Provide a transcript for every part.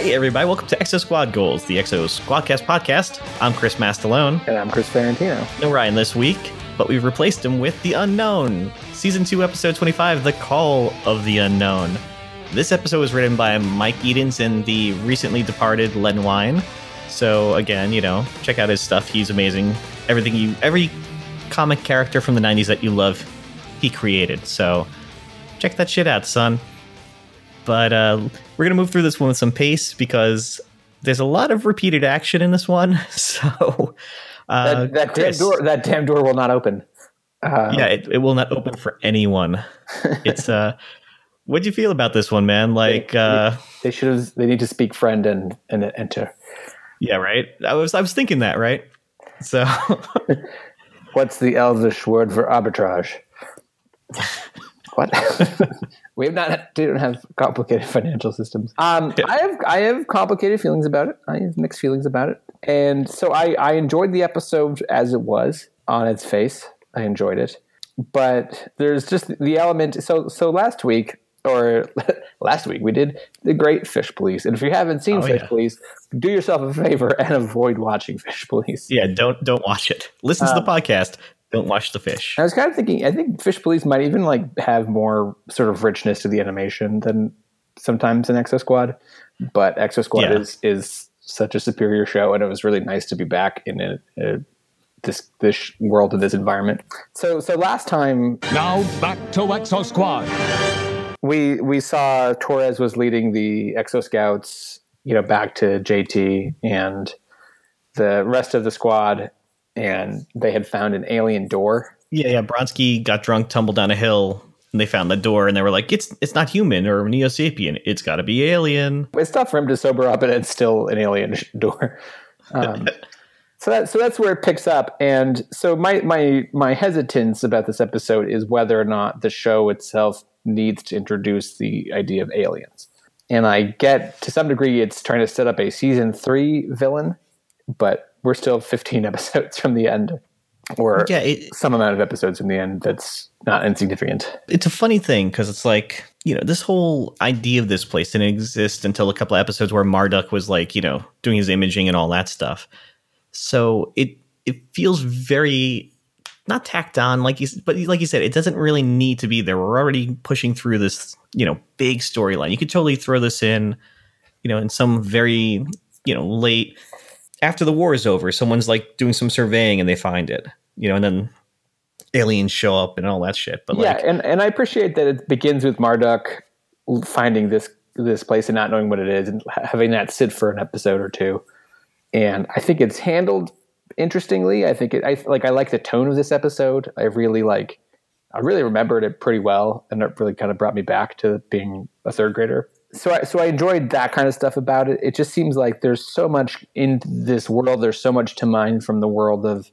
Hey, everybody, welcome to Exo Squad Goals, the Exo Squadcast podcast. I'm Chris Mastalone. And I'm Chris Ferrantino. No Ryan this week, but we've replaced him with The Unknown. Season 2, Episode 25, The Call of the Unknown. This episode was written by Mike Edens and the recently departed Len Wein. So, again, you know, check out his stuff. He's amazing. Everything you, every comic character from the 90s that you love, he created. So, check that shit out, son. But uh, we're going to move through this one with some pace because there's a lot of repeated action in this one. So uh, that, that damn door that damn door will not open. Uh, yeah, it, it will not open for anyone. It's uh, what'd you feel about this one, man? Like, uh, they should have. They need to speak friend and and enter. yeah, right. I was I was thinking that, right? So What's the Elvish word for arbitrage? What? we have not. Don't have complicated financial systems. Um, I have. I have complicated feelings about it. I have mixed feelings about it, and so I I enjoyed the episode as it was on its face. I enjoyed it, but there's just the element. So so last week or last week we did the Great Fish Police, and if you haven't seen Oh, Fish yeah. Police, do yourself a favor and avoid watching Fish Police. yeah, don't don't watch it. Listen to the Um, podcast. Don't watch the fish. I was kind of thinking. I think Fish Police might even like have more sort of richness to the animation than sometimes in Exo Squad. But Exo Squad Yeah. is is such a superior show, and it was really nice to be back in a, a, this this world and this environment. So so last time Now back to Exo Squad. we we saw Torres was leading the Exo Scouts, you know, back to JT and the rest of the squad, and they had found an alien door Yeah, yeah. Bronsky got drunk, tumbled down a hill, and they found the door, and they were like, "It's it's not human or Neo Sapien. It's got to be alien." it's tough for him to sober up, and it's still an alien door. Um, so that so that's where it picks up, and so my my my hesitance about this episode is whether or not the show itself needs to introduce the idea of aliens. And I get to some degree it's trying to set up a season three villain, but we're still 15 episodes from the end, or Yeah, it, some amount of episodes from the end that's not insignificant. it's a funny thing because it's like you know this whole idea of this place didn't exist until a couple of episodes where Marduk was like you know doing his imaging and all that stuff. So it it feels very not tacked on like you but like you said it doesn't really need to be there. We're already pushing through this you know big storyline. You could totally throw this in you know in some very you know late after the war is over. Someone's like doing some surveying and they find it you know and then aliens show up and all that shit. But like yeah, and, and I appreciate that it begins with Marduk finding this this place and not knowing what it is and having that sit for an episode or two. And I think it's handled interestingly. I think it, I like I like the tone of this episode. I really like I really remembered it pretty well, and it really kind of brought me back to being a third grader. So I, so I enjoyed that kind of stuff about it. It just seems like there's so much in this world. There's so much to mine from the world of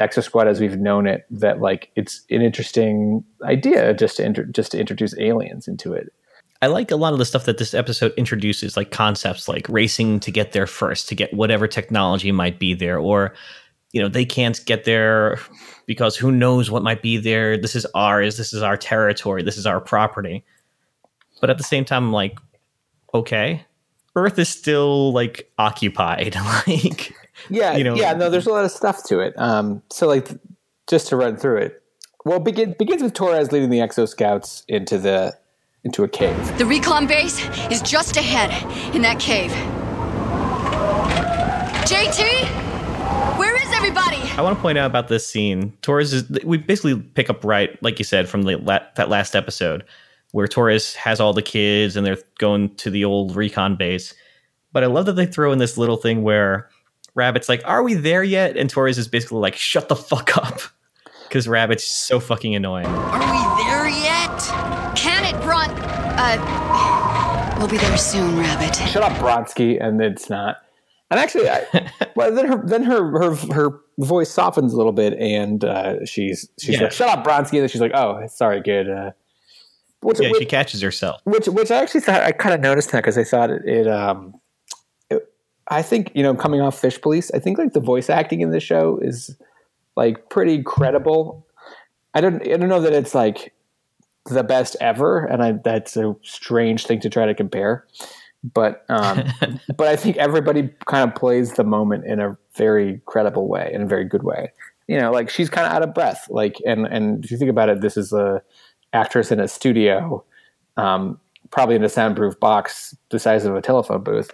Exo Squad as we've known it that like it's an interesting idea just to inter- just to introduce aliens into it. I like a lot of the stuff that this episode introduces, like concepts like racing to get there first, to get whatever technology might be there, or you know they can't get there because who knows what might be there. This is ours. This is our territory. This is our property. But at the same time, I'm like, okay, Earth is still like occupied. like, Yeah, You know- yeah. No, there's a lot of stuff to it. Um, so like just to run through it. Well, begin, begins with Torres leading the Exo Scouts into the into a cave. The recon base is just ahead in that cave. JT? Where is everybody? I want to point out about this scene. Torres is we basically pick up right, like you said, from the la- that last episode where Torres has all the kids and they're going to the old recon base. But I love that they throw in this little thing where Rabbit's like, "Are we there yet?" And Torres is basically like, "Shut the fuck up," because Rabbit's so fucking annoying. Are we there yet? Can it, Bron? Uh, we'll be there soon, Rabbit. Shut up, Bronsky, and it's not. And actually, I, well, then her then her her her voice softens a little bit, and uh, she's she's Yeah. like, "Shut up, Bronsky," and then she's like, "Oh, sorry, good." Uh, which, Yeah, which, she catches herself. which which I actually thought I kind of noticed that because I thought it, it um it, I think you know coming off Fish Police I think like the voice acting in this show is like pretty credible. I don't I don't know that it's like the best ever, and I that's a strange thing to try to compare. but um, but I think everybody kind of plays the moment in a very credible way, in a very good way. You know, like she's kind of out of breath. Like, and and if you think about it, this is a actress in a studio, um, probably in a soundproof box the size of a telephone booth.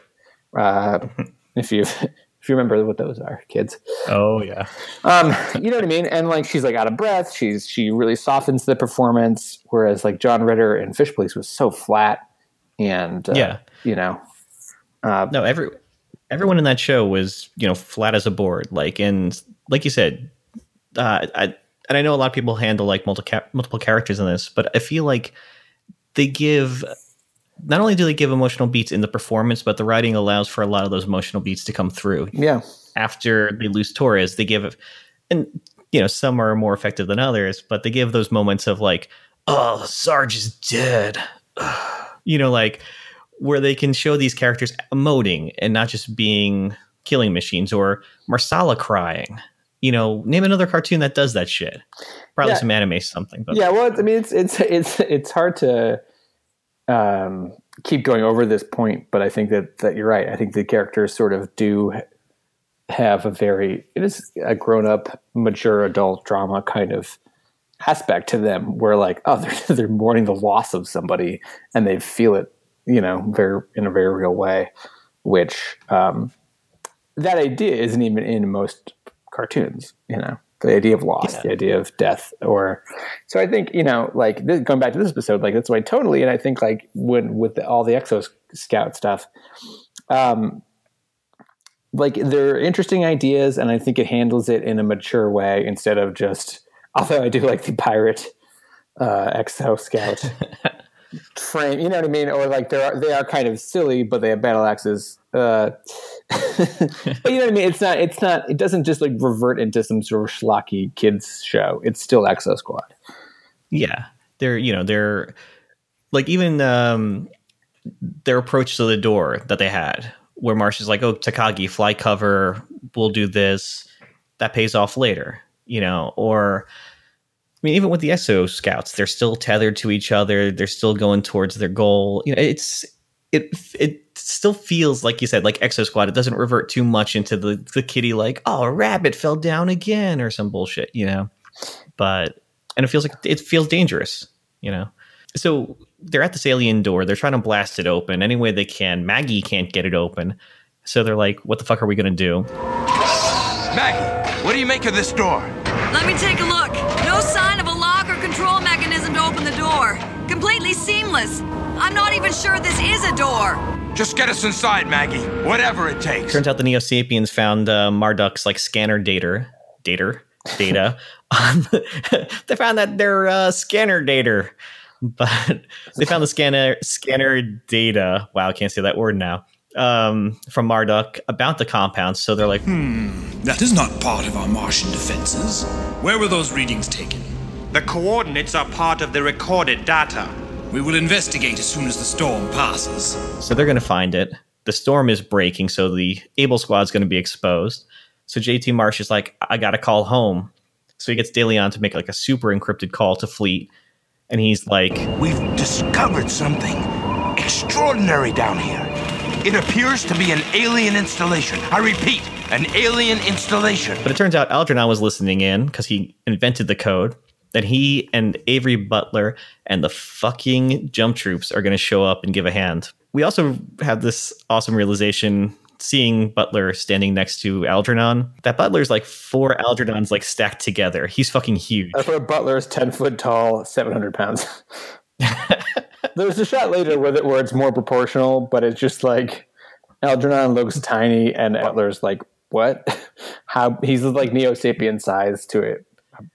Uh, if you if you remember what those are, kids. Oh yeah. Um, you know what I mean? And like she's like out of breath. She's she really softens the performance, whereas like John Ritter in Fish Police was so flat and uh, Yeah. you know, uh, No, every everyone in that show was you know flat as a board. Like and like you said, uh, I and I know a lot of people handle like multiple multiple characters in this, but I feel like they give not only do they give emotional beats in the performance, but the writing allows for a lot of those emotional beats to come through. yeah, After they lose Torres, they give and you know some are more effective than others, but they give those moments of like, oh, Sarge is dead. you know, like where they can show these characters emoting and not just being killing machines or Marsala crying. You know, name another cartoon that does that shit. Probably Yeah. some anime something, but yeah. Well, I mean, it's it's it's it's hard to um, keep going over this point, but I think that that you're right. I think the characters sort of do have a very it is a grown up, mature adult drama kind of aspect to them, where like oh they're they're mourning the loss of somebody and they feel it, you know, very in a very real way, which um, that idea isn't even in most cartoons, you know. The idea of loss, Yeah. the idea of death, or so I think you know, like this, going back to this episode, like that's why totally, and I think like when with the, all the Exo Scout stuff, um, like they're interesting ideas, and I think it handles it in a mature way instead of just. Although I do like the pirate uh, Exo Scout frame, you know what I mean, or like they are they are kind of silly, but they have battle axes. Uh, but you know what I mean. It's not. It's not. It doesn't just like revert into some sort of schlocky kids show. It's still Exo Squad. yeah they're you know they're like even um their approach to the door that they had where marsh is like oh takagi fly cover we'll do this that pays off later you know or i mean even with the exo scouts they're still tethered to each other they're still going towards their goal you know it's it it still feels like you said like exo squad it doesn't revert too much into the the kitty like oh a rabbit fell down again or some bullshit you know but and it feels like it feels dangerous, you know. So they're at this alien door. They're trying to blast it open any way they can. Maggie can't get it open, so they're like, "What the fuck are we gonna do?" Maggie, what do you make of this door? Let me take a look. No sign of a lock or control mechanism to open the door. Completely seamless. I'm not even sure this is a door. Just get us inside, Maggie. Whatever it takes. Turns out the Neo Sapiens found uh, Marduk's like scanner data, data, data. they found that their uh, scanner data, but they found the scanner scanner data. Wow, I can't say that word now. Um, from Marduk about the compound. So they're like, "Hmm, That is not part of our Martian defenses. Where were those readings taken? The coordinates are part of the recorded data. We will investigate as soon as the storm passes. So they're going to find it. The storm is breaking, so the Able Squad's going to be exposed. So JT Marsh is like, I got to call home. So he gets DeLeon to make like a super encrypted call to Fleet. And he's like, We've discovered something extraordinary down here. It appears to be an alien installation. I repeat, an alien installation. but it turns out Algernon was listening in because he invented the code. That he and Avery Butler and the fucking jump troops are going to show up and give a hand. We also have this awesome realization seeing Butler standing next to Algernon. That Butler's like four Algernons like stacked together. He's fucking huge. That's where Butler is ten foot tall, seven hundred pounds. There's a shot later where, it, where it's more proportional, but it's just like Algernon looks tiny and Butler's like what? How he's like Neo Sapien size to a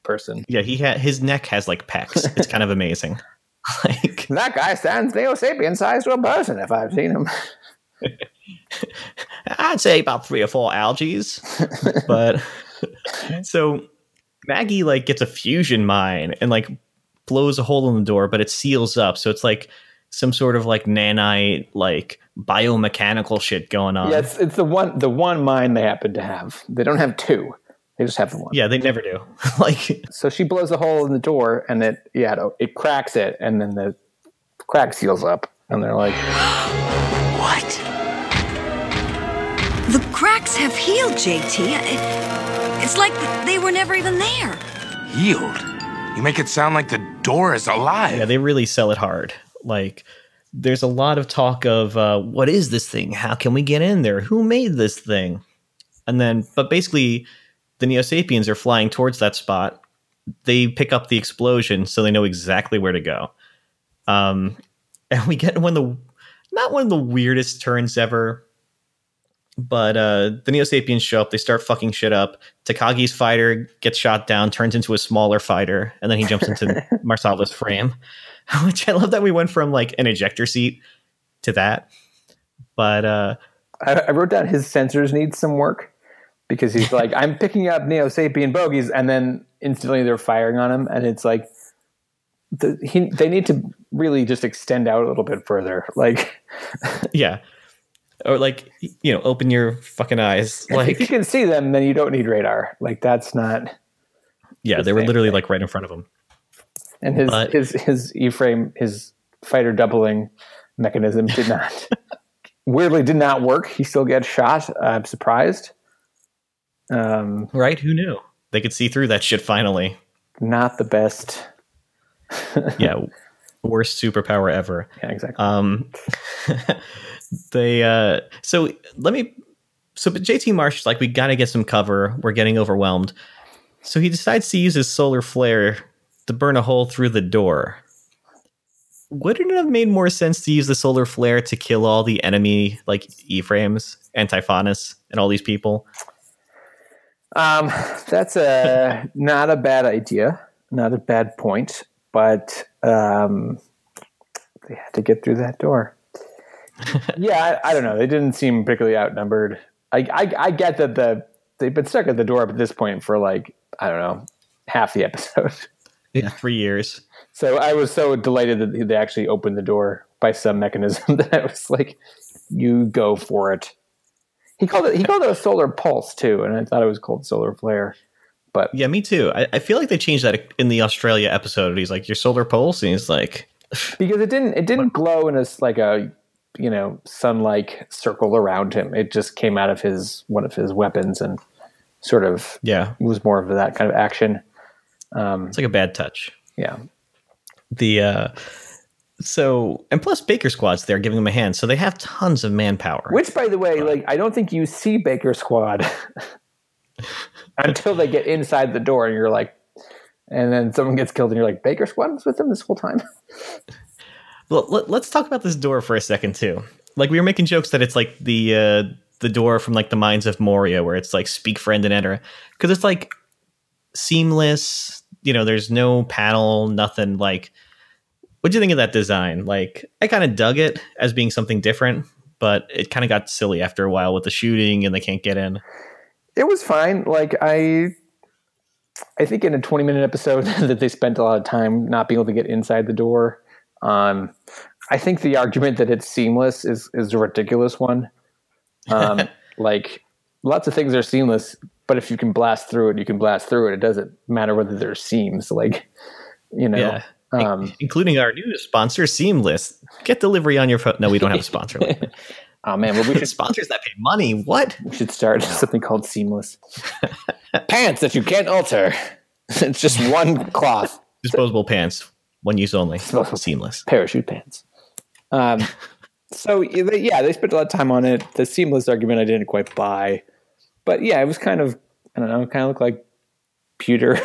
person. Yeah, he had his neck has like pecs. It's kind of amazing. like That guy stands Neo Sapien size to a person if I've seen him. I'd say about three or four algaes. but so Maggie like gets a fusion mine and like blows a hole in the door, but it seals up. So it's like some sort of like nanite, like biomechanical shit going on. Yeah, it's, it's the one the one mine they happen to have. They don't have two. They just have the one. Yeah, they never do. like So she blows a hole in the door, and it yeah it, it cracks it, and then the crack seals up, and they're like, What? The cracks have healed, JT. It- It's like they were never even there. Healed? You make it sound like the door is alive. Yeah, they really sell it hard. Like, there's a lot of talk of uh, what is this thing? How can we get in there? Who made this thing? And then, but basically, the Neo Sapiens are flying towards that spot. They pick up the explosion, so they know exactly where to go. Um, and we get one of the not one of the weirdest turns ever, but uh, the Neo Sapiens show up. They start fucking shit up. Takagi's fighter gets shot down, turns into a smaller fighter, and then he jumps into Marsala's frame. Which I love that we went from like an ejector seat to that. But uh, I, I wrote down his sensors need some work because he's like, I'm picking up Neo Sapien bogies, and then instantly they're firing on him, and it's like, the, he, they need to really just extend out a little bit further. Like, yeah, or like you know, open your fucking eyes. Like, if you can see them, then you don't need radar. Like, that's not. yeah, they were literally like right in front of him. And his But- his his E-frame, his fighter doubling mechanism did not. weirdly, did not work. He still gets shot. I'm surprised. Um, Right? Who knew? They could see through that shit finally. not the best. Yeah, worst superpower ever. Yeah, exactly. Um, they uh, so let me. So, but JT Marsh is like, we got to get some cover. We're getting overwhelmed. So he decides to use his solar flare to burn a hole through the door. Wouldn't it have made more sense to use the solar flare to kill all the enemy, like E-frames, and Typhonus, and all these people? Um, that's a not a bad idea, not a bad point, but um, they had to get through that door. yeah, I, I don't know. They didn't seem particularly outnumbered. I, I I get that the they've been stuck at the door up at this point for like I don't know half the episode. Yeah, three years. So I was so delighted that they actually opened the door by some mechanism that I was like, "You go for it." He called it. He called it a solar pulse too, and I thought it was called solar flare. But Yeah, me too. I, I feel like they changed that in the Australia episode. He's like, your solar pulse, and he's like, because it didn't it didn't glow in a like a you know sun-like circle around him. It just came out of his one of his weapons and sort of yeah, was more of that kind of action. it's like a bad touch. Yeah, the uh so and plus baker squad's there giving them a hand so they have tons of manpower. Which by the way, like I don't think you see Baker Squad until they get inside the door, and you're like, and then someone gets killed, and you're like, Baker Squad was with them this whole time. well, let, us talk about this door for a second too. Like we were making jokes that it's like the uh the door from like the mines of moria where it's like speak friend and enter. Because it's like seamless you know there's no panel nothing like what do you think of that design like i kind of dug it as being something different but it kind of got silly after a while with the shooting and they can't get in it was fine. Like I, I think in a twenty minute episode that they spent a lot of time not being able to get inside the door. Um, I think the argument that it's seamless is is a ridiculous one. Um, like lots of things are seamless, but if you can blast through it, you can blast through it. It doesn't matter whether there's seams. Like you know. Yeah. Um, including our new sponsor, Seamless. Get delivery on your phone. No, we don't have a sponsor. like that. oh man, well, we should Sponsors that pay money. What? we should start something called seamless pants that you can't alter. it's just one cloth. Disposable pants, one use only. Disposable. Seamless. parachute pants. Um, so yeah, they- yeah, they spent a lot of time on it. The seamless argument I didn't quite buy, but yeah, it was kind of I don't know, kind of looked like pewter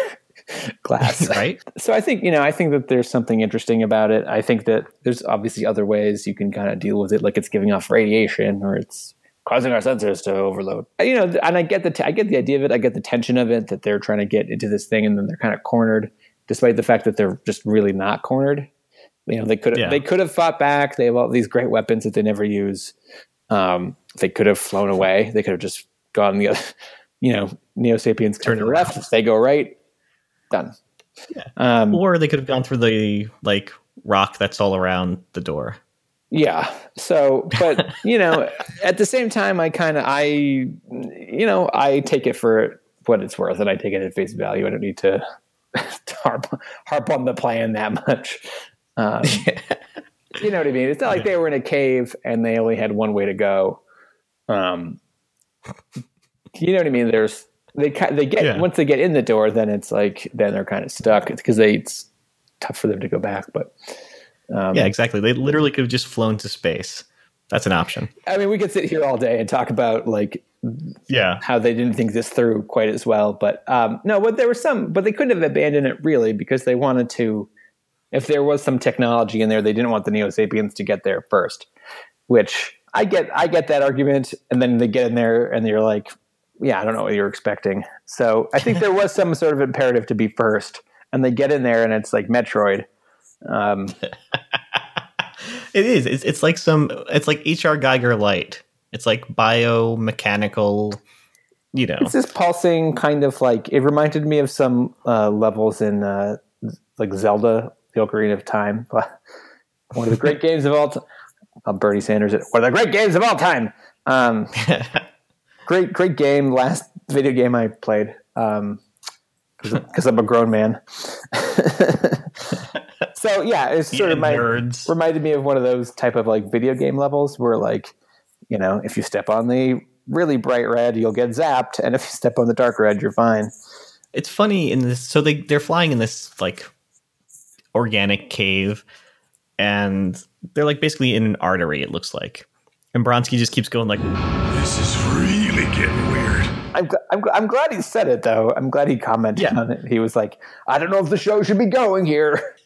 glass, Right? So I think you know, I think that there's something interesting about it. I think that there's obviously other ways you can kind of deal with it, like it's giving off radiation or it's causing our sensors to overload. You know, and I get the t- I get the idea of it. I get the tension of it that they're trying to get into this thing and then they're kind of cornered, despite the fact that they're just really not cornered. You know, they could have Yeah. they could have fought back. They have all these great weapons that they never use. Um, they could have flown away. They could have just gone the other. You know, Neo Sapiens turn to left. They go right. Done. Yeah. Um, Or they could have gone through the like rock that's all around the door. Yeah. So, but you know, at the same time, I kind of, I, you know, I take it for what it's worth, and I take it at face value. I don't need to, to harp harp on the plan that much. Um, you know what I mean. It's not like they were in a cave and they only had one way to go. Um, you know what I mean. There's they they get Yeah. once they get in the door, then it's like then they're kind of stuck because they it's tough for them to go back. But yeah, exactly. They literally could have just flown to space. That's an option. I mean, we could sit here all day and talk about like Yeah. how they didn't think this through quite as well. But um, no, but there were some, but they couldn't have abandoned it really because they wanted to. If there was some technology in there, they didn't want the Neo Sapiens to get there first. Which I get, I get that argument, and then they get in there and you're like, yeah, I don't know what you're expecting. So I think there was some sort of imperative to be first, and they get in there and it's like Metroid. Um, It is. It's, it's like some. It's like HR Giger light. It's like biomechanical. You know. it's this pulsing kind of like it reminded me of some uh, levels in uh, like Zelda: The Ocarina of Time, one of the great games of all time. Uh, Bernie Sanders, one of the great games of all time. Um, great, great game. Last video game I played um, because I'm a grown man. so yeah, it's sort of my nerds. reminded me of one of those type of like video game levels where like you know if you step on the really bright red you'll get zapped and if you step on the dark red you're fine it's funny in this so they they're flying in this like organic cave and they're like basically in an artery it looks like and Bronsky just keeps going like This is really getting weird. I'm, I'm, I'm glad he said it though. I'm glad he commented Yeah. on it. He was like i don't know if the show should be going here.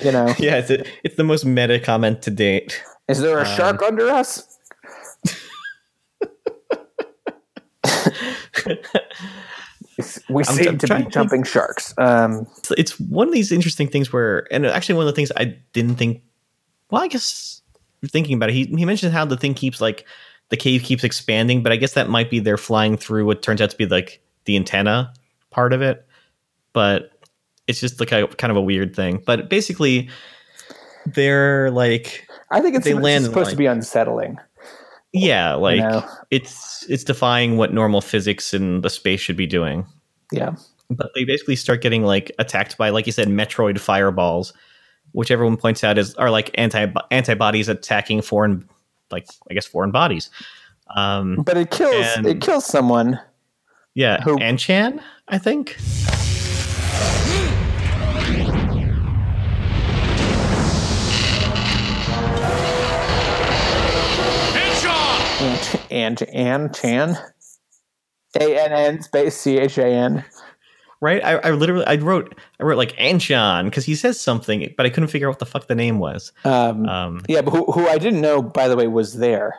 You know? Yeah it's a, it's the most meta comment to date. Is there a shark under us? We I'm- seem I'm to trying be to jumping sharks. Um it's, it's one of these interesting things where and actually one of the things I didn't think well I guess thinking about it he, he mentioned how the thing keeps like the cave keeps expanding but I guess that might be they're flying through what turns out to be like the antenna part of it. But it's just like a kind of a weird thing. But basically they're like i think it's, They it's supposed to be unsettling. Yeah like know. it's it's defying what normal physics in the space should be doing. Yeah. But they basically start getting like attacked by like you said metroid fireballs which everyone points out is are like anti antibodies attacking foreign like i guess foreign bodies um but it kills And- it kills someone yeah Who- anchan i think Headshot! and and Chan. A N N space C H A N. right I, I literally i wrote i wrote like anchan because he says something but i couldn't figure out what the fuck the name was Um, um yeah, but who, who I didn't know, by the way, was there.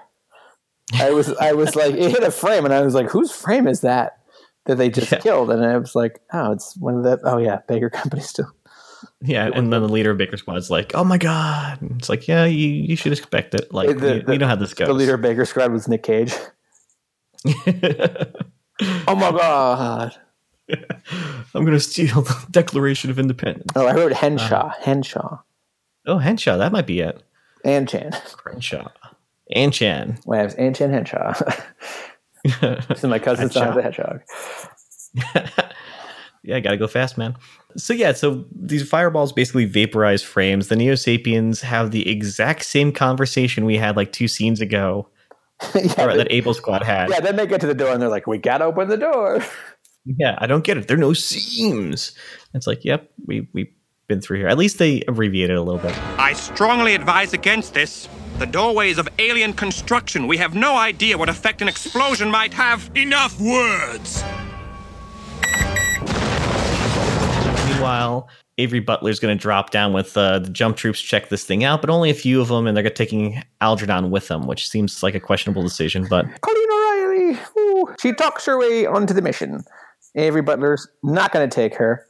I was I was like, it hit a frame, and I was like, whose frame is that that they just Yeah. killed? And I was like, oh, it's one of the oh yeah, Baker Company still. yeah and then the leader of baker squad's like oh my god And it's like yeah you, you should expect it like The- we, the- we know how this goes The leader of Baker Squad was Nick Cage. Oh my god! I'm gonna steal the declaration of independence Oh, I wrote Henshaw, uh-huh. Henshaw, oh henshaw that might be it and Chan. Crenshaw. Anchan. Well, it was Anchan Henshaw. so my cousin's son has a hedgehog. yeah, I gotta go fast, man. So yeah, so these fireballs basically vaporize frames. The Neo Sapiens have the exact same conversation we had like two scenes ago, yeah, or that Able Squad had. yeah, then they get to the door and they're like, "We gotta open the door." Yeah, I don't get it. There are no seams. It's like, yep, we we've been through here. At least they abbreviated a little bit. I strongly advise against this. The doorway is of alien construction. We have no idea what effect an explosion might have. Enough words! Meanwhile, Avery Butler's going to drop down with uh, the jump troops, check this thing out, but only a few of them, and they're taking Algernon with them, which seems like a questionable decision. But Colleen O'Reilly. Ooh. She talks her way onto the mission. Avery Butler's not going to take her,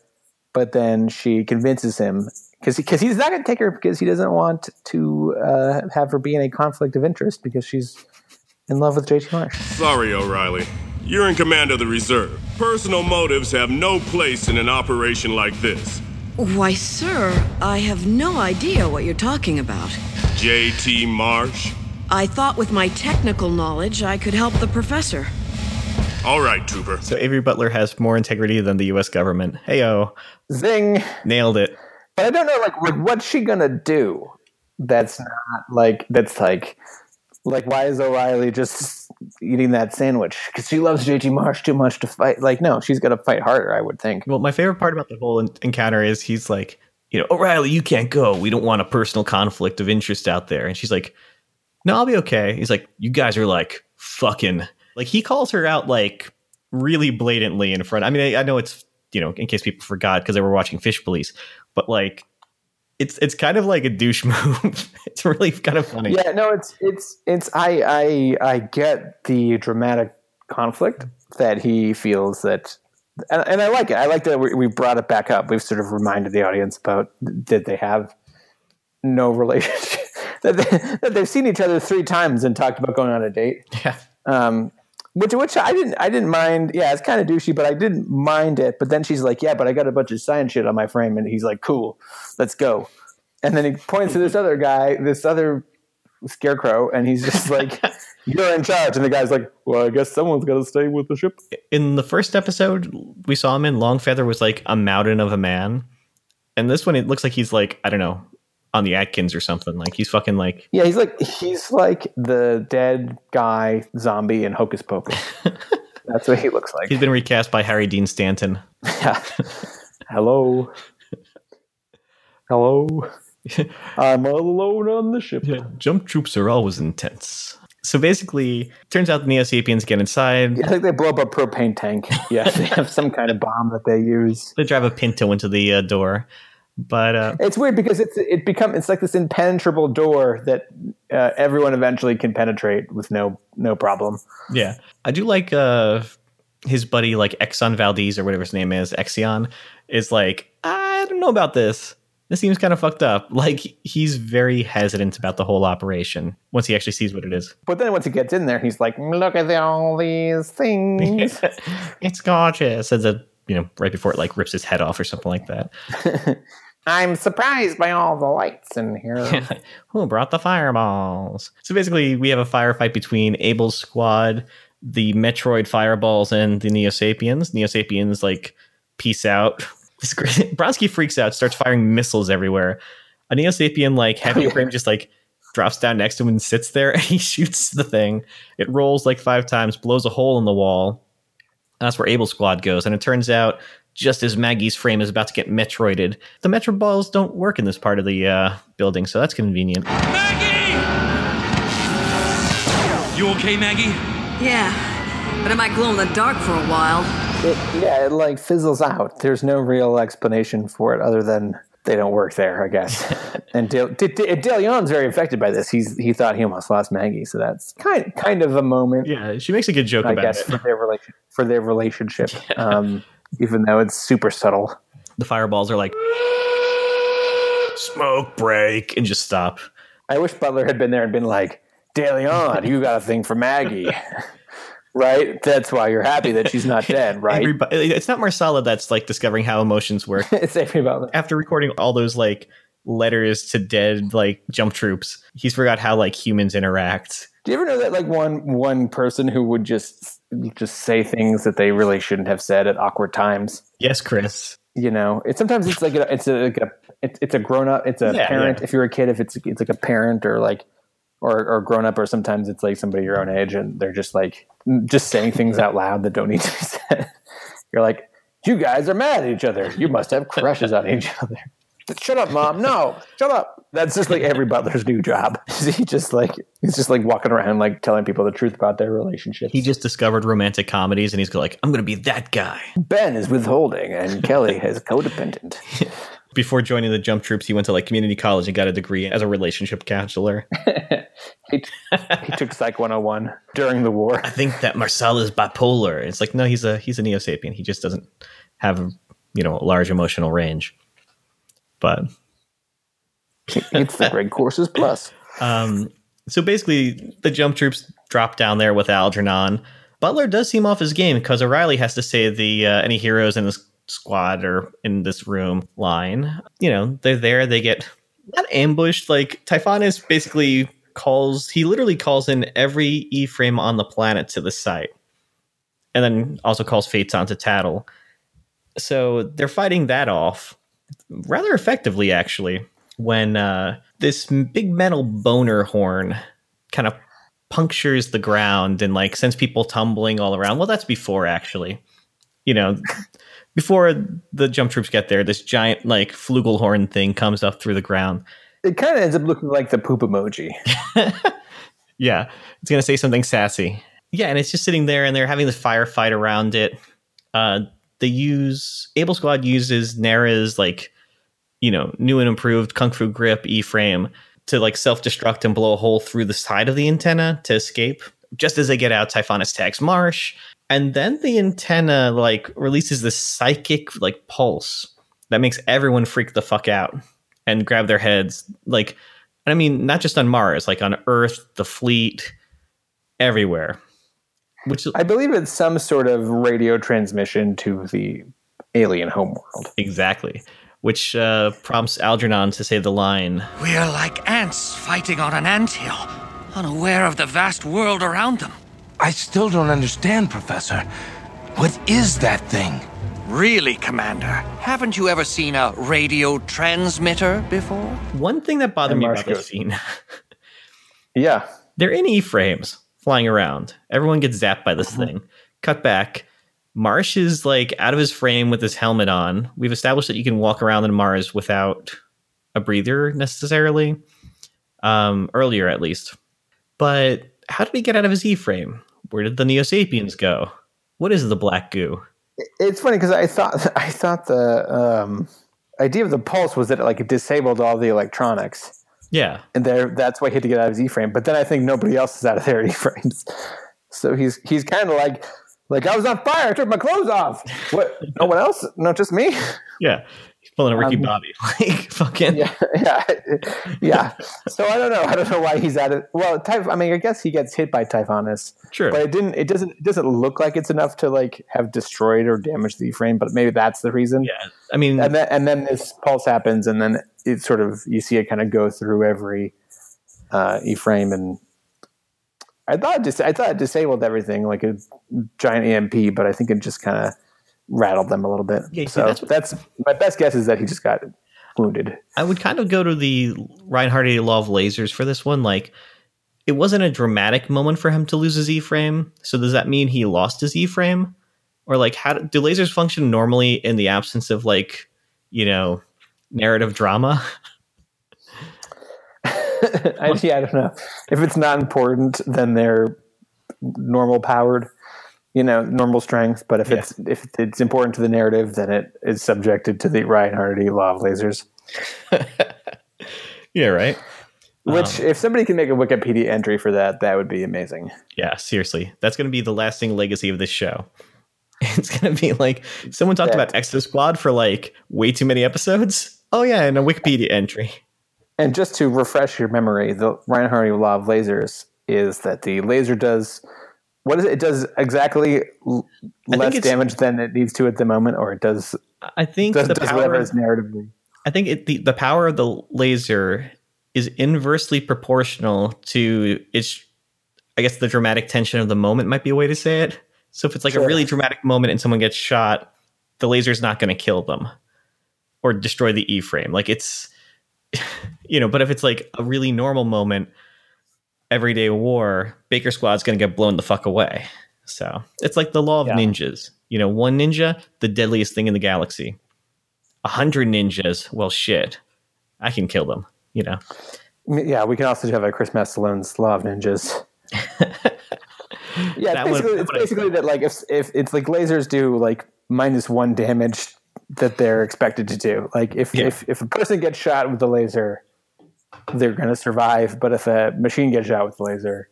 but then she convinces him because because he's not going to take her because he doesn't want to uh, have her be in a conflict of interest because she's in love with JT Marsh. Sorry, O'Reilly. You're in command of the reserve. Personal motives have no place in an operation like this. Why, sir, I have no idea what you're talking about. J.T. Marsh? I thought with my technical knowledge I could help the professor. All right, Trooper. so Avery Butler has more integrity than the U.S. government. Heyo, Zing. nailed it. But I don't know, like, like what's she going to do? that's not like that's like like why is O'Reilly just eating that sandwich because she loves JT Marsh too much to fight? Like no, she's gonna fight harder. I would think. Well, my favorite part about the whole en- encounter is he's like, you know, O'Reilly, you can't go. We don't want a personal conflict of interest out there. And she's like, no, I'll be okay. He's like, you guys are like fucking. Like he calls her out like really blatantly in front. I mean, I, I know it's you know in case people forgot because they were watching Fish Police, but like it's it's kind of like a douche move. it's really kind of funny. Yeah, no, it's it's it's I I I get the dramatic conflict that he feels that, and, and I like it. I like that we, we brought it back up. We've sort of reminded the audience about that they have no relationship. that, they, that they've seen each other three times and talked about going on a date. Yeah. Um, which which I didn't I didn't mind. Yeah, it's kind of douchey, but I didn't mind it. But then she's like, "Yeah, but I got a bunch of science shit on my frame," and he's like, "Cool, let's go." And then he points to this other guy, this other scarecrow, and he's just like, "You're in charge." And the guy's like, "Well, I guess someone's got to stay with the ship." In the first episode we saw him in, Longfeather was like a mountain of a man, and this one it looks like he's like I don't know on the Atkins or something. Like he's fucking like Yeah, he's like he's like the dead guy zombie in Hocus Pocus. That's what he looks like. he's been recast by Harry Dean Stanton. Yeah. Hello. Hello. I'm all alone on the ship. Jump troops are always intense. So basically, turns out the Neo Sapiens get inside. I think they blow up a propane tank. Yeah, they have some kind of bomb that they use. They drive a Pinto into the uh, door, but uh, It's weird because it's it become it's like this impenetrable door that uh, everyone eventually can penetrate with no no problem. yeah, I do like uh, his buddy, like Exxon Valdez or whatever his name is, Exion, is like I don't know about this. This seems kind of fucked up. Like he's very hesitant about the whole operation once he actually sees what it is. But then once he gets in there, he's like, "Look at the, all these things." it's gorgeous. Says it, you know, right before it like rips his head off or something like that. I'm surprised by all the lights in here. Who brought the fireballs? So basically, we have a firefight between Abel's squad, the Metroid fireballs, and the Neo Sapiens. Neo Sapiens like peace out. Bronsky freaks out, starts firing missiles everywhere. A Neo Sapien like heavy oh, frame just like drops down next to him and sits there, and he shoots the thing. It rolls like five times, blows a hole in the wall. And That's where Abel's squad goes, and it turns out just as Maggie's frame is about to get Metroided, the Metro balls don't work in this part of the uh, building, so that's convenient. Maggie! You okay, Maggie? Yeah, but it might glow in the dark for a while. It, yeah, it like fizzles out. There's no real explanation for it other than they don't work there, I guess. and De, De, De, De Leon's very affected by this. He's he thought he almost lost Maggie, so that's kind kind of a moment, Yeah, she makes a good joke I about guess, it. for their relation for their relationship. Um, even though it's super subtle. The fireballs are like smoke break and just stop. I wish Butler had been there and been like, De Leon, you got a thing for Maggie. right? That's why you're happy that she's not dead, right? Everybody, it's not Marsala that's like discovering how emotions work. it's Avery Butler. After recording all those like letters to dead like jump troops, he's forgot how like humans interact. Do you ever know that like one one person who would just just say things that they really shouldn't have said at awkward times? Yes, Chris. You know, it's sometimes it's like a, it's a, like a it's, it's a grown up, it's a Yeah, parent. yeah. If you're a kid, if it's it's like a parent or like or or grown up, or sometimes it's like somebody your own age, and they're just like just saying things out loud that don't need to be said. You're like, you guys are mad at each other. You must have crushes on each other. Shut up, mom. No, shut up. That's just like Avery Butler's new job. he just like he's just like walking around like telling people the truth about their relationship. He just discovered romantic comedies and he's like, I'm gonna be that guy. Ben is withholding and Kelly is codependent. Before joining the jump troops, he went to like community college and got a degree as a relationship counselor. he, he took Psych 101 during the war. I think that Marsala is bipolar. It's like, no, he's a he's a neo sapien. He just doesn't have you know a large emotional range. But it's the Great Courses Plus. Um, so basically, the jump troops drop down there with Algernon. Butler does seem off his game because O'Reilly has to say the uh, any heroes in this squad or in this room line. You know, they're there. They get not ambushed. Like Typhonus basically calls. He literally calls in every E frame on the planet to the site, and then also calls Phaeton to tattle. So they're fighting that off rather effectively, actually. when uh, this big metal boner horn kind of punctures the ground and like sends people tumbling all around. Well, that's before actually. You know, before the jump troops get there, this giant like flugelhorn thing comes up through the ground. It kind of ends up looking like the poop emoji. Yeah, it's gonna say something sassy. Yeah, and it's just sitting there, and they're having this firefight around it. Uh, they use Able Squad uses Nara's like, you know, new and improved Kung Fu grip E frame to like self destruct and blow a hole through the side of the antenna to escape. Just as they get out, Typhonus tags Marsh, and then the antenna like releases this psychic like pulse that makes everyone freak the fuck out and grab their heads. Like, I mean, not just on Mars, like on Earth, the fleet, everywhere. Which I believe it's some sort of radio transmission to the alien homeworld. exactly, which uh, prompts Algernon to say the line. We're like ants fighting on an anthill, unaware of the vast world around them. I still don't understand, Professor. What is that thing? Really, Commander, haven't you ever seen a radio transmitter before? One thing that bothered me about this scene, Yeah. they're in E frames flying around. Everyone gets zapped by this Uh-huh. thing. Cut back. Marsh is like out of his frame with his helmet on. We've established that you can walk around on Mars without a breather necessarily, um, earlier at least. But how did he get out of his E frame? Where did the Neo Sapiens go? What is the black goo? It's funny because I thought I thought the um, idea of the pulse was that it, like it disabled all the electronics, Yeah, and there that's why he had to get out of his E frame. But then I think nobody else is out of their E frames, so he's he's kind of like like I was on fire. I took my clothes off. What? No one else? No, just me. yeah. He's pulling a Ricky Um, Bobby, like fucking. yeah, yeah, yeah. So I don't know. I don't know why he's at it. Well, Typh- I mean, I guess he gets hit by Typhonus, Sure. but it didn't. It doesn't. It doesn't look like it's enough to like have destroyed or damaged the frame. But maybe that's the reason. yeah, I mean, And then and then this pulse happens, and then it sort of you see it kind of go through every uh, E frame, and I thought it dis- I thought it disabled everything like a giant EMP, but I think it just kind of rattled them a little bit. Yeah, so that's that's, what- my best guess is that he just got wounded. I would kind of go to the Reinhardt law of lasers for this one. Like, it wasn't a dramatic moment for him to lose his E frame. So does that mean he lost his E frame, or like how do, do lasers function normally in the absence of like you know narrative drama? I, yeah, I don't know. If it's not important, then they're normal powered, you know, normal strength. But if Yeah. it's if it's important to the narrative, then it is subjected to the Reinhardt law of lasers. yeah, right. Which, um, if somebody can make a Wikipedia entry for that, that would be amazing. Yeah, seriously, that's going to be the lasting legacy of this show. It's going to be like someone talked Yeah. about Exo Squad for like way too many episodes. Oh yeah, and a Wikipedia entry. And just to refresh your memory, the Reinhardt law of lasers is that the laser does what is it? It does exactly l- less damage than it needs to at the moment, or it does I think does, the does power is narratively. I think it, the the power of the laser is inversely proportional to its, I guess, the dramatic tension of the moment might be a way to say it. So if it's like a really dramatic moment and someone gets shot, the laser is not going to kill them or destroy the E frame. Like it's, you know. But if it's like a really normal moment, everyday war, Baker Squad's going to get blown the fuck away. So it's like the law of Yeah. ninjas. You know, one ninja, the deadliest thing in the galaxy. A hundred ninjas, well, shit, I can kill them. You know, Yeah, we can also have a Chris Mastalone's Law of Ninjas. yeah, That it's basically, that it's basically that like if if it's like lasers do like minus one damage that they're expected to do. Like if Yeah. if if a person gets shot with a laser, they're going to survive. But if a machine gets shot with a laser,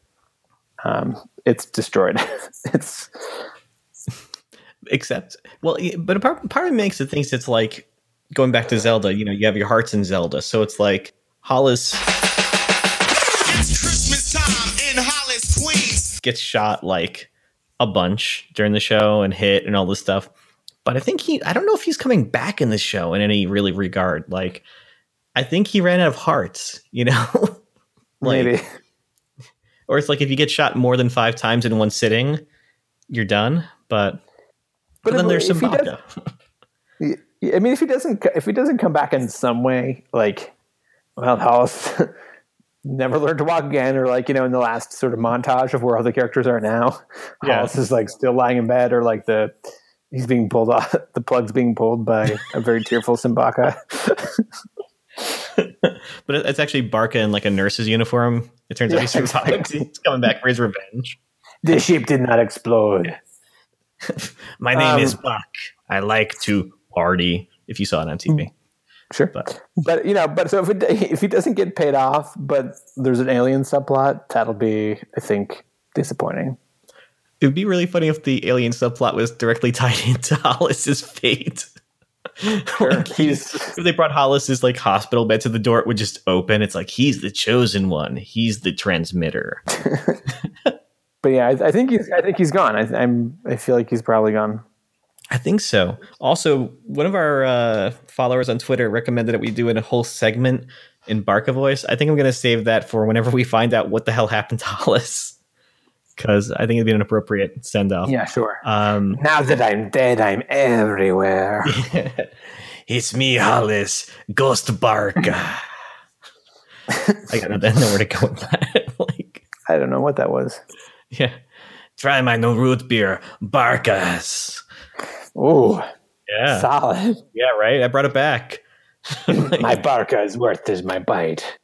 um, it's destroyed. it's except well, yeah, but a part part of me makes it thinks it's like going back to Zelda. You know, you have your hearts in Zelda, so it's like Hollis It's Christmas time in Hollis, Queens. gets shot like a bunch during the show and hit and all this stuff. But I think he, I don't know if he's coming back in the show in any really regard. Like, I think he ran out of hearts, you know? like, maybe Or it's like if you get shot more than five times in one sitting, you're done. But, but, But then there's some does- I mean, if he doesn't, if he doesn't come back in some way, like well, Hollis never learned to walk again, or like you know, in the last sort of montage of where all the characters are now, Yeah. Hollis is like still lying in bed, or like the he's being pulled off, the plug's being pulled by a very tearful Simbaka. But it's actually Barca in like a nurse's uniform. It turns out Yeah, he's survived. exactly. He's coming back for his revenge. the ship did not explode. My name Um, is Buck. I like to party. If you saw it on TV, Sure, but but you know, but so if it, if he doesn't get paid off, but there's an alien subplot, that'll be, I think, disappointing. It would be really funny if the alien subplot was directly tied into Hollis's fate. Like, He's if they brought Hollis's like hospital bed to the door, it would just open. It's like he's the chosen one. He's the transmitter. But yeah, I, I think he's. I think he's gone. I, I'm. I feel like he's probably gone. I think so. Also, one of our uh, followers on Twitter recommended that we do a whole segment in Barca voice. I think I'm going to save that for whenever we find out what the hell happened to Hollis, because I think it'd be an appropriate send off. Yeah, sure. Um, Now that I'm dead, I'm everywhere. it's me, Hollis, Ghost Barca. I got nowhere to go with that. like, I don't know what that was. yeah, try my new root beer, Barkas. Ooh, Yeah, solid. yeah, right. I brought it back. My Barkas is worth is my bite.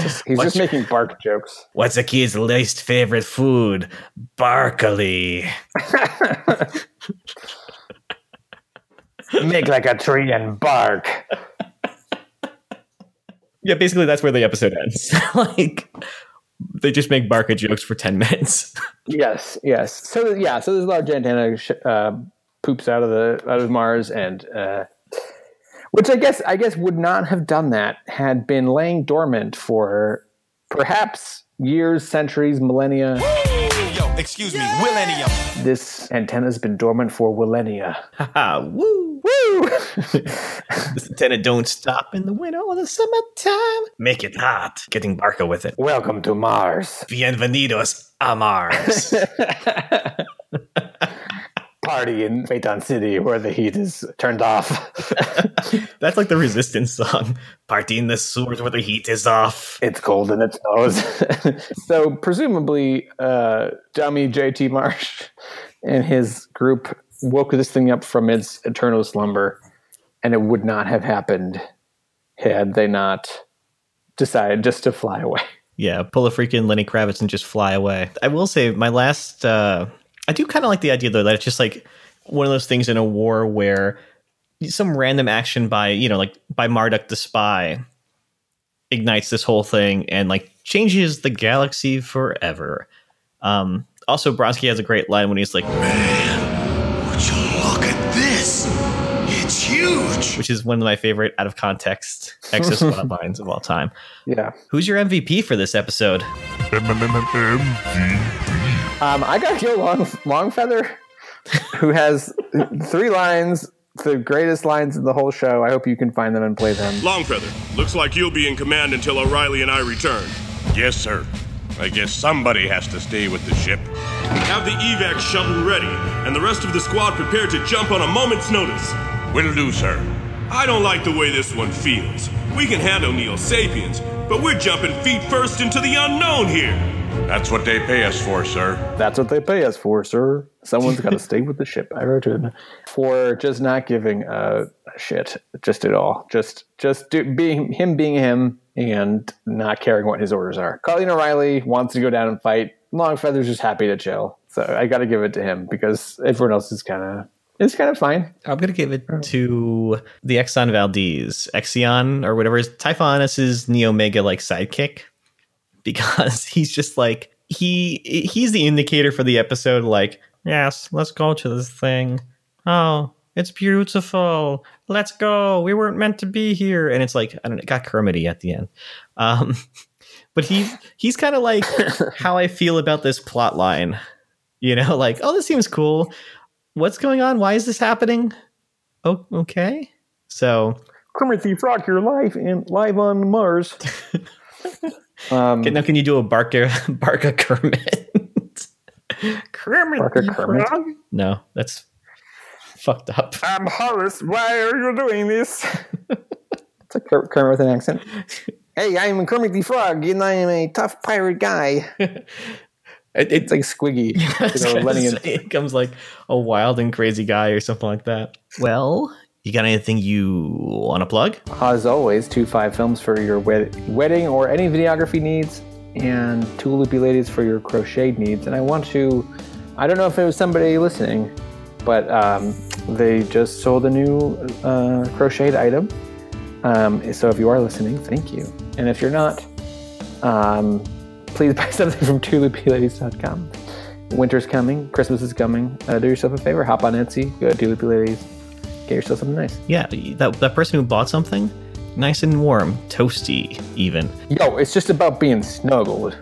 Just- he's just making bark jokes. What's a kid's least favorite food? Barkley. Make like a tree and bark. Yeah, basically that's where the episode ends. like they just make Barca jokes for ten minutes. Yes, yes. So yeah, so this large antenna sh- uh, poops out of the out of Mars, and uh, which I guess I guess would not have done that had been laying dormant for perhaps years, centuries, millennia. Yo, excuse me, millennium. This antenna's been dormant for millennia. Haha, woo! Woo! This antenna don't stop in the winter or the summertime. Make it hot. Getting Barca with it. Welcome to Mars. Bienvenidos a Mars. Party in Phaeton City where the heat is turned off. That's like the resistance song. Party in the sewers where the heat is off. it's cold and it snows. so presumably, uh, dummy JT Marsh and his group woke this thing up from its eternal slumber, and it would not have happened had they not decided just to fly away. Yeah, pull a freaking Lenny Kravitz and just fly away. I will say my last uh I do kind of like the idea though that it's just like one of those things in a war where some random action by, you know, like by Marduk the spy ignites this whole thing and like changes the galaxy forever. Um also Bronski has a great line when he's like "Man, Would you look at this? It's huge. which is one of my favorite out of context Exo lines of all time. Yeah. Who's your MVP for this episode? Um, I got to go long, Longfeather, who has three lines, the greatest lines in the whole show. I hope you can find them and play them. Longfeather, looks like you'll be in command until O'Reilly and I return. Yes, sir. I guess somebody has to stay with the ship. Have the evac shuttle ready, and the rest of the squad prepared to jump on a moment's notice. Will do, sir. I don't like the way this one feels. We can handle Neo Sapiens, but we're jumping feet first into the unknown here. That's what they pay us for, sir. That's what they pay us for, sir. Someone's got to stay with the ship. I wrote it for just not giving a, a shit, just at all. Just, just do, being him, being him, and not caring what his orders are. Colleen O'Reilly wants to go down and fight. Longfeather's just happy to chill. So I got to give it to him because everyone else is kind of, it's kind of fine. I'm gonna give it to the Exxon Valdez, Exion or whatever is Typhonus's Neo Mega like sidekick, because he's just like he he's the indicator for the episode. Like, yes, let's go to this thing. Oh, it's beautiful. Let's go. We weren't meant to be here, and it's like I don't know. It got Kermity at the end. Um, but he he's kind of like how I feel about this plot line. You know, like oh, this seems cool what's going on? Why is this happening? Oh, okay. So Kermit the Frog, your live and live on Mars. Um, can, now, can you do a Barker Barker Kermit? Kermit, Barca the Kermit? Frog? No, that's fucked up. I'm Horace. Why are you doing this? It's like Kermit with an accent. hey, I'm Kermit the Frog, and I am a tough pirate guy. It, It's like Squiggy. You know, letting it, it comes like a wild and crazy guy or something like that. Well, you got anything you want to plug? as always, two five films for your wed- wedding or any videography needs, and two loopy ladies for your crocheted needs. And I want to, I don't know if it was somebody listening, but um, they just sold a new uh, crocheted item. Um, so if you are listening, thank you. And if you're not, um, please buy something from twoloopyladies.com. Winter's coming, Christmas is coming. Uh, do yourself a favor, hop on Etsy, go to Two Loopy Ladies, get yourself something nice. Yeah, that that person who bought something, nice and warm, toasty, even. Yo, it's just about being snuggled.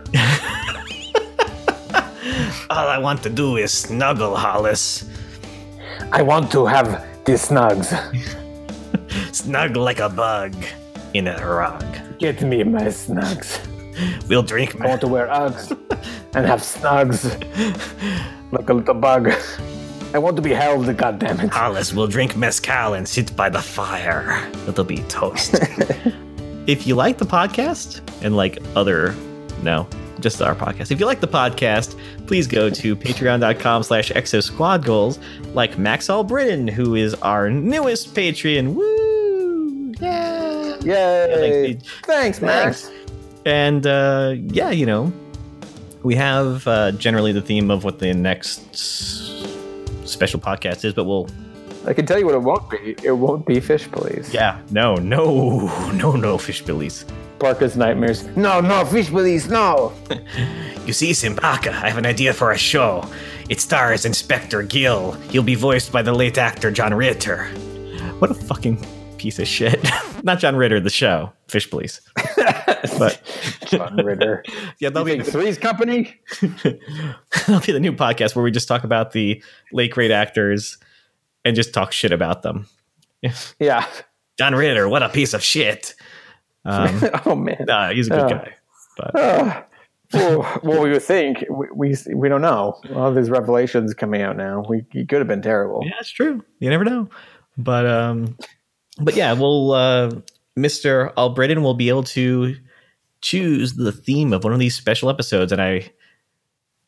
All I want to do is snuggle, Hollis. I want to have the snugs. Snug like a bug in a rug. Get me my snugs. We'll drink. I want to wear Uggs and have snugs like a little bug. I want to be held, goddammit. Hollis will drink mezcal and sit by the fire. It'll be toast. if you like the podcast and like other, no, just our podcast. If you like the podcast, please go to patreon.com slash exo squad goals like Max Albritton, who is our newest Patreon. Woo! Yeah! Yay! thanks, Thanks, Max. And uh, yeah, you know, we have uh, generally the theme of what the next special podcast is, but we'll I can tell you what it won't be. It won't be Fish Police. Yeah, no, no, no, no, fish police. Barca's Nightmares. No, no, Fish Police, no! You see, Simbaka, I have an idea for a show. It stars Inspector Gill. He'll be voiced by the late actor John Ritter. What a fucking piece of shit. Not John Ritter, the show, Fish Police. But John Ritter. yeah, that'll be, Three's Company? that'll be the new podcast where we just talk about the late great actors and just talk shit about them. Yeah. John Ritter, what a piece of shit. Um, oh, man. nah, he's a good Oh. guy. But Uh, well, well, we would think. We, we, we don't know. All these revelations coming out now. We, he could have been terrible. Yeah, it's true. You never know. But um but yeah, we'll uh Mr. Albritton will be able to choose the theme of one of these special episodes and I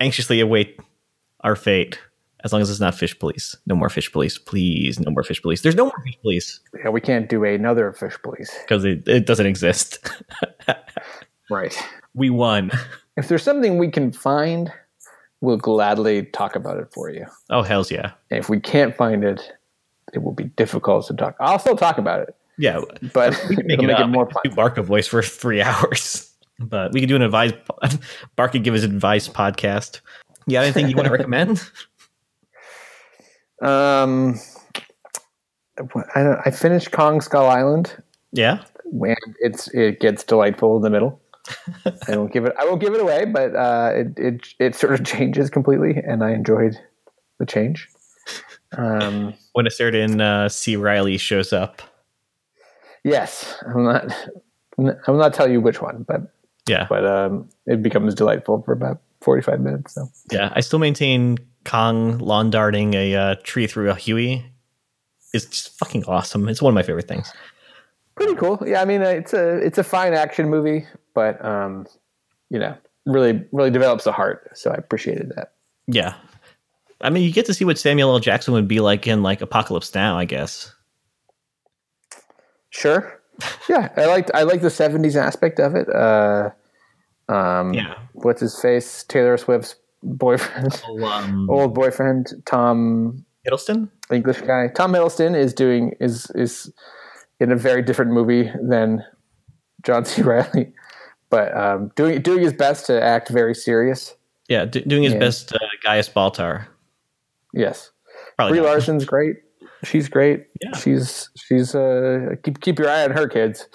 anxiously await our fate. As long as it's not fish police. No more fish police. Please, no more fish police. There's no more fish police Yeah, we can't do another Fish Police. because it, it doesn't exist. Right. we won. If there's something we can find, we'll gladly talk about it for you. Oh hells yeah. If we can't find it, it will be difficult to talk. I'll still talk about it, Yeah. but We can make it'll make it more can Barca voice for three hours. But we could do an advice Bark could give his advice podcast. Got anything you want to recommend? Um, I don't, I finished Kong Skull Island, Yeah. and it's it gets delightful in the middle. I won't give it. I won't give it away, but uh, it it it sort of changes completely, and I enjoyed the change. Um, When a certain uh, C. Reilly shows up. Yes, I'm not. I will not tell you which one, but Yeah. but um, it becomes delightful for about 45 minutes. So Yeah. I still maintain Kong lawn darting a uh, tree through a Huey is just fucking awesome. It's one of my favorite things. pretty cool. Yeah, I mean, uh, it's a it's a fine action movie, but um, you know, really really develops the heart. So I appreciated that. Yeah. I mean, you get to see what Samuel L. Jackson would be like in like Apocalypse Now, I guess. Sure. Yeah, I liked I like the '70s aspect of it. Uh, um, Yeah. What's his face? Taylor Swift's boyfriend, Um, old boyfriend, Tom Hiddleston? English guy. Tom Hiddleston is doing is is in a very different movie than John C. Reilly, but um, doing doing his best to act very serious. Yeah, d- doing his Yeah. best uh, Gaius Baltar. Yes, Probably Brie. Larson's great. She's great. Yeah. She's she's uh keep keep your eye on her kids.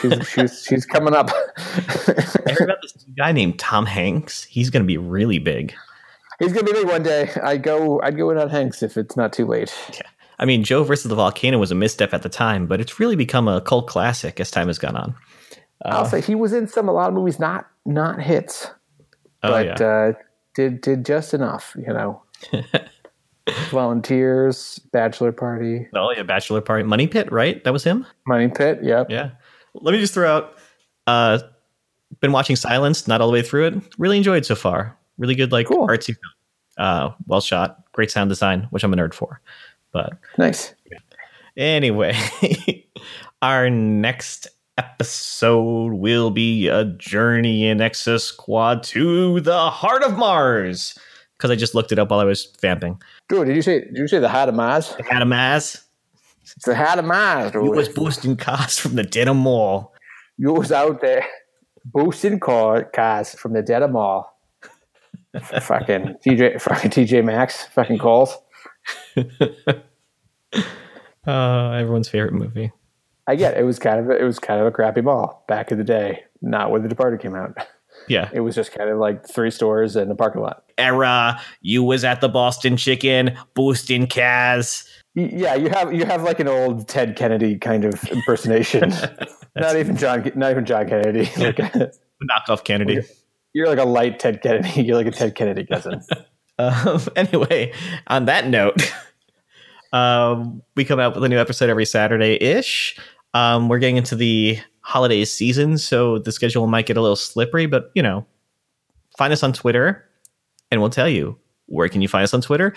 She's she's she's coming up. I heard about this guy named Tom Hanks. He's going to be really big. He's gonna be big one day. I go I'd go in on Hanks if it's not too late. Yeah. I mean, Joe versus the volcano was a misstep at the time, but it's really become a cult classic as time has gone on. I'll say he was in some a lot of movies not not hits, Oh but yeah, uh, did did just enough. You know, Volunteers, Bachelor Party, oh yeah, Bachelor Party, Money Pit, right? That was him. Money Pit. Yep. Yeah, let me just throw out. Uh, been watching Silence, not all the way through it. Really enjoyed so far. Really good, like Cool. artsy film. Uh, well shot, great sound design, which I'm a nerd for. But Nice. Anyway, our next episode will be a journey in Exo Squad to the heart of Mars. Because I just looked it up while I was vamping. Dude, did you say did you say the heart of Mars? The heart of Mars. It's the heart of Mars, dude. You was boosting cars from the dead of mall. You was out there boosting car, cars from the dead of mall. fucking TJ, fucking TJ Maxx, fucking calls. Uh, everyone's favorite movie. I get it. it was kind of a, it was kind of a crappy mall back in the day, not when The Departed came out. Yeah. It was just kind of like three stores and a parking lot. Era, you was at the Boston Chicken, boosting Kaz. Yeah, you have you have like an old Ted Kennedy kind of impersonation. not even John, not even John Kennedy. Like a- Knockoff Kennedy. you're like a light Ted Kennedy. You're like a Ted Kennedy cousin. Um, anyway, on that note, um, we come out with a new episode every Saturday ish. Um, we're getting into the holiday season, so the schedule might get a little slippery, but you know, find us on Twitter and we'll tell you where can you find us on Twitter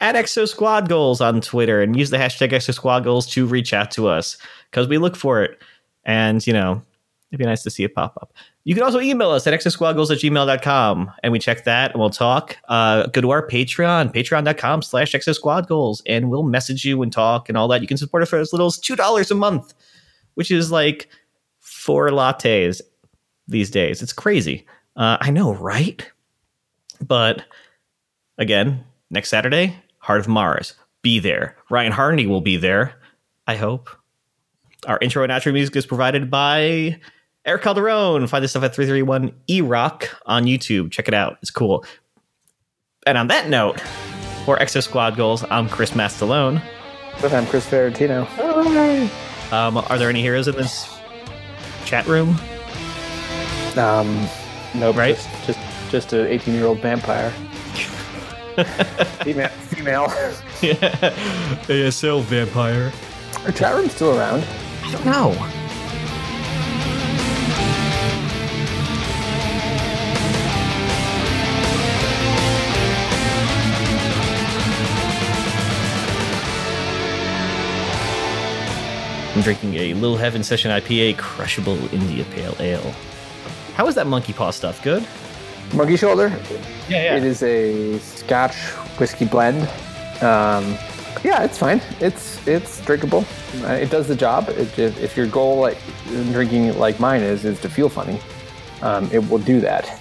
at Exo Squad Goals on Twitter and use the hashtag Exo Squad Goals to reach out to us because we look for it. And you know, it'd be nice to see it pop up. You can also email us at exosquadgoals at gmail.com and we check that and we'll talk. Uh, go to our Patreon, patreon.com slash exosquadgoals, and we'll message you and talk and all that. You can support us for as little as $2 a month, which is like four lattes these days. It's crazy. Uh, I know, right? But again, next Saturday, Heart of Mars. Be there. Ryan Harney will be there. I hope. Our intro and outro music is provided by Eric Calderone. Find this stuff at 331 E Rock on YouTube. Check it out. It's cool. And on that note, for Exo Squad Goals, I'm Chris Mastalone. but I'm Chris Ferrantino. Um, are there any heroes in this chat room? Um, nope. Right? Just just, just an 18 year old vampire. female. Female. yeah. ASL vampire. Are chat room's still around. I don't know. I'm drinking a Little Heaven Session IPA Crushable India Pale Ale. How is that monkey paw stuff? Good? Monkey shoulder. Yeah, yeah. It is a Scotch whiskey blend. Um, yeah, it's fine. It's it's drinkable. Uh, it does the job. It, if, if your goal, like drinking like mine is, is to feel funny, um, it will do that.